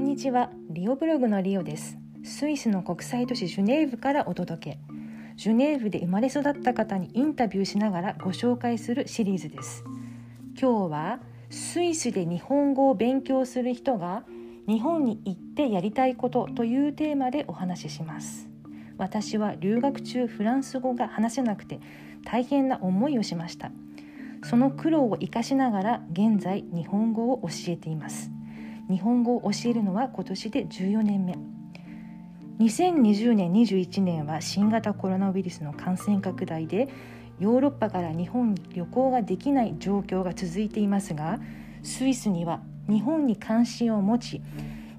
んにちは。リオブログのリオです。スイスの国際都市ジュネーブからお届け。ジュネーブで生まれ育った方にインタビューしながらご紹介するシリーズです。今日はスイスで日本語を勉強する人が日本に行ってやりたいことというテーマでお話しします。私は留学中フランス語が話せなくて大変な思いをしました。その苦労を生かしながら現在日本語を教えています。日本語を教えるのは今年で14年目。2020年21年は新型コロナウイルスの感染拡大でヨーロッパから日本に旅行ができない状況が続いていますがスイスには日本に関心を持ち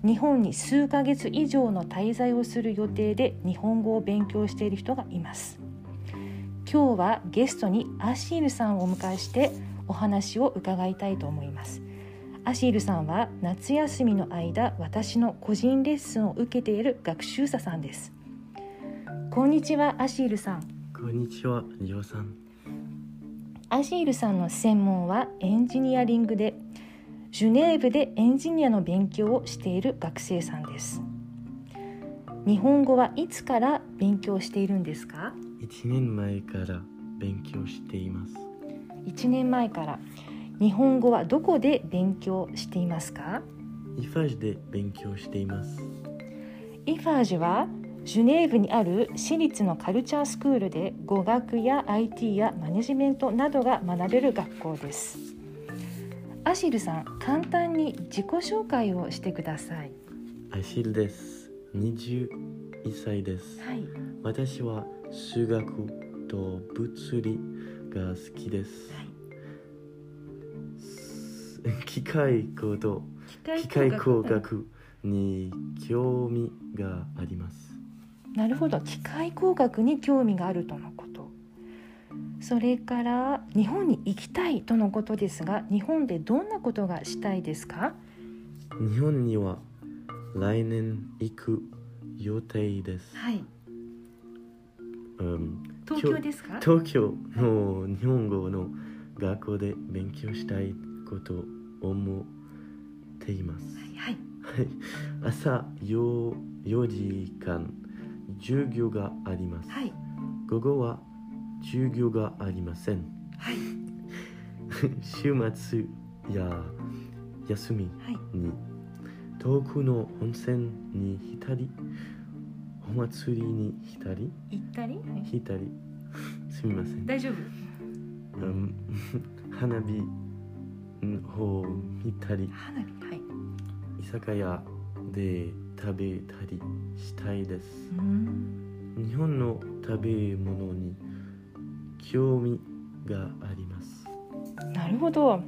日本に数ヶ月以上の滞在をする予定で日本語を勉強している人がいます。今日はゲストにアシールさんをお迎えしてお話を伺いたいと思います。アシールさんは夏休みの間私の個人レッスンを受けている学習者さんです。こんにちはアシールさん。こんにちは、りょうさん。アシールさんの専門はエンジニアリングでジュネーブでエンジニアの勉強をしている学生さんです。日本語はいつから勉強しているんですか？一年前から勉強しています。1年前から日本語はどこで勉強していますか？イファージュで勉強しています。イファージュはジュネーブにある私立のカルチャースクールで語学や IT やマネジメントなどが学べる学校ですアシルさん簡単に自己紹介をしてくださいアシルです。21歳です。はい私は数学と物理が好きです。機械工と機械工学に興味があります。なるほど。機械工学に興味があるとのこと。それから日本に行きたいとのことですが日本でどんなことがしたいですか？日本には来年行く予定です。はい。うん。東京ですか？東京の日本語の学校で勉強したいことを思っています。はいはい、朝 4, 4時間授業があります。はい。午後は授業がありません。はい。週末や休みはい。に遠くの温泉に浸りお祭りに浸り行ったり？浸り。すみません。大丈夫？うん。花火を見たり。花火はい。居酒屋で食べたりしたいです。うん。日本の食べ物に興味があります。なるほど。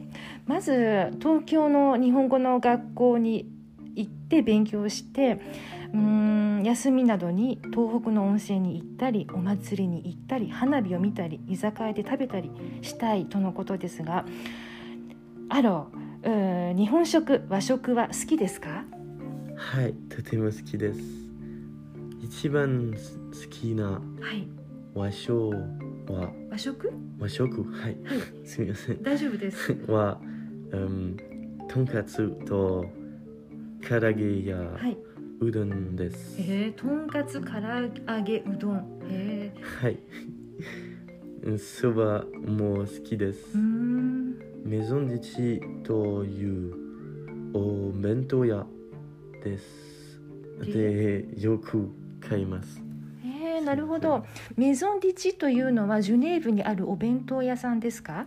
まず東京の日本語の学校に行って勉強してうーん休みなどに東北の温泉に行ったりお祭りに行ったり花火を見たり居酒屋で食べたりしたいとのことですがあろう。ー日本食和食は好きですか？はいとても好きです。一番好きなはい。和食は？和食？和食？はい。はい。すみません。大丈夫です。は、うん、とんかつと唐揚げやはい。うどんです、えー、とんかつ唐揚げうどん。えはい。うんそばも好きです。ー、うー。んメゾンディチというお弁当屋です。で、よく買います。えー、なるほど。メゾンディチというのはジュネーブにあるお弁当屋さんですか？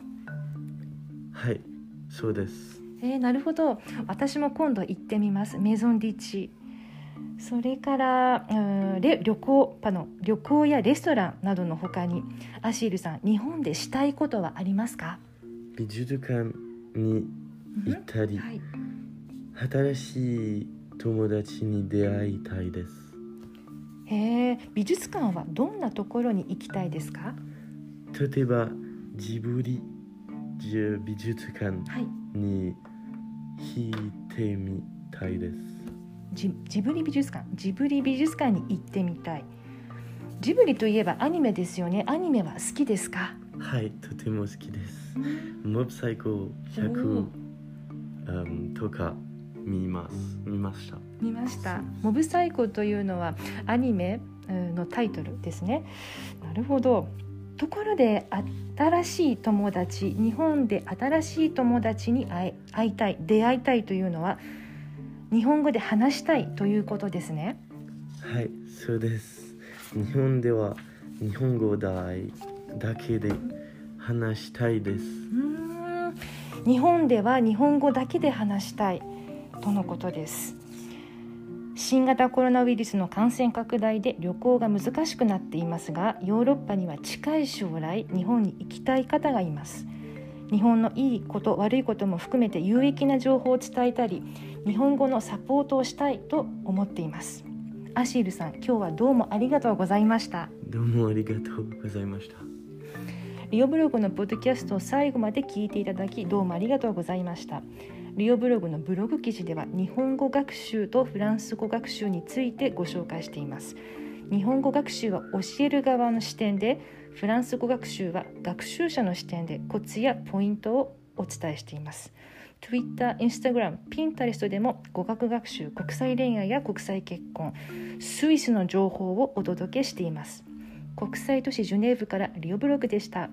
はい、そうです。えー、なるほど。私も今度行ってみます。メゾンディチそれからうんレ旅行パの旅行やレストランなどの他に。アシールさん日本でしたいことはありますか？美術館に行ったり、はい、新しい友達に出会いたいです。へー美術館はどんなところに行きたいですか？例えば、ジブリじ美術館はい。に行ってみたいです。ジジブリ美術館？ジブリ美術館に行ってみたい。ジブリといえばアニメですよね。アニメは好きですか？はい、とても好きです。モブサイコ100、うん、とか見ます。見ました。見ました。モブサイコというのはアニメのタイトルですね。なるほど。ところで新しい友達日本で新しい友達に会いたい出会いたいというのは日本語で話したいということですね。はいそうです。日本では日本語だだけで話したいです。うん。日本では日本語だけで話したいとのことです。新型コロナウイルスの感染拡大で旅行が難しくなっていますがヨーロッパには近い将来日本に行きたい方がいます。日本のいいこと悪いことも含めて有益な情報を伝えたり日本語のサポートをしたいと思っています。アシールさん今日はどうもありがとうございました。どうもありがとうございましたリオブログのポッドキャストを最後まで聞いていただきどうもありがとうございました。リオブログのブログ記事では日本語学習とフランス語学習についてご紹介しています。日本語学習は教える側の視点でフランス語学習は学習者の視点でコツやポイントをお伝えしています。Twitter、Instagram、Pinterest でも語学学習、国際恋愛や国際結婚、スイスの情報をお届けしています。国際都市ジュネーブからリオブログでした。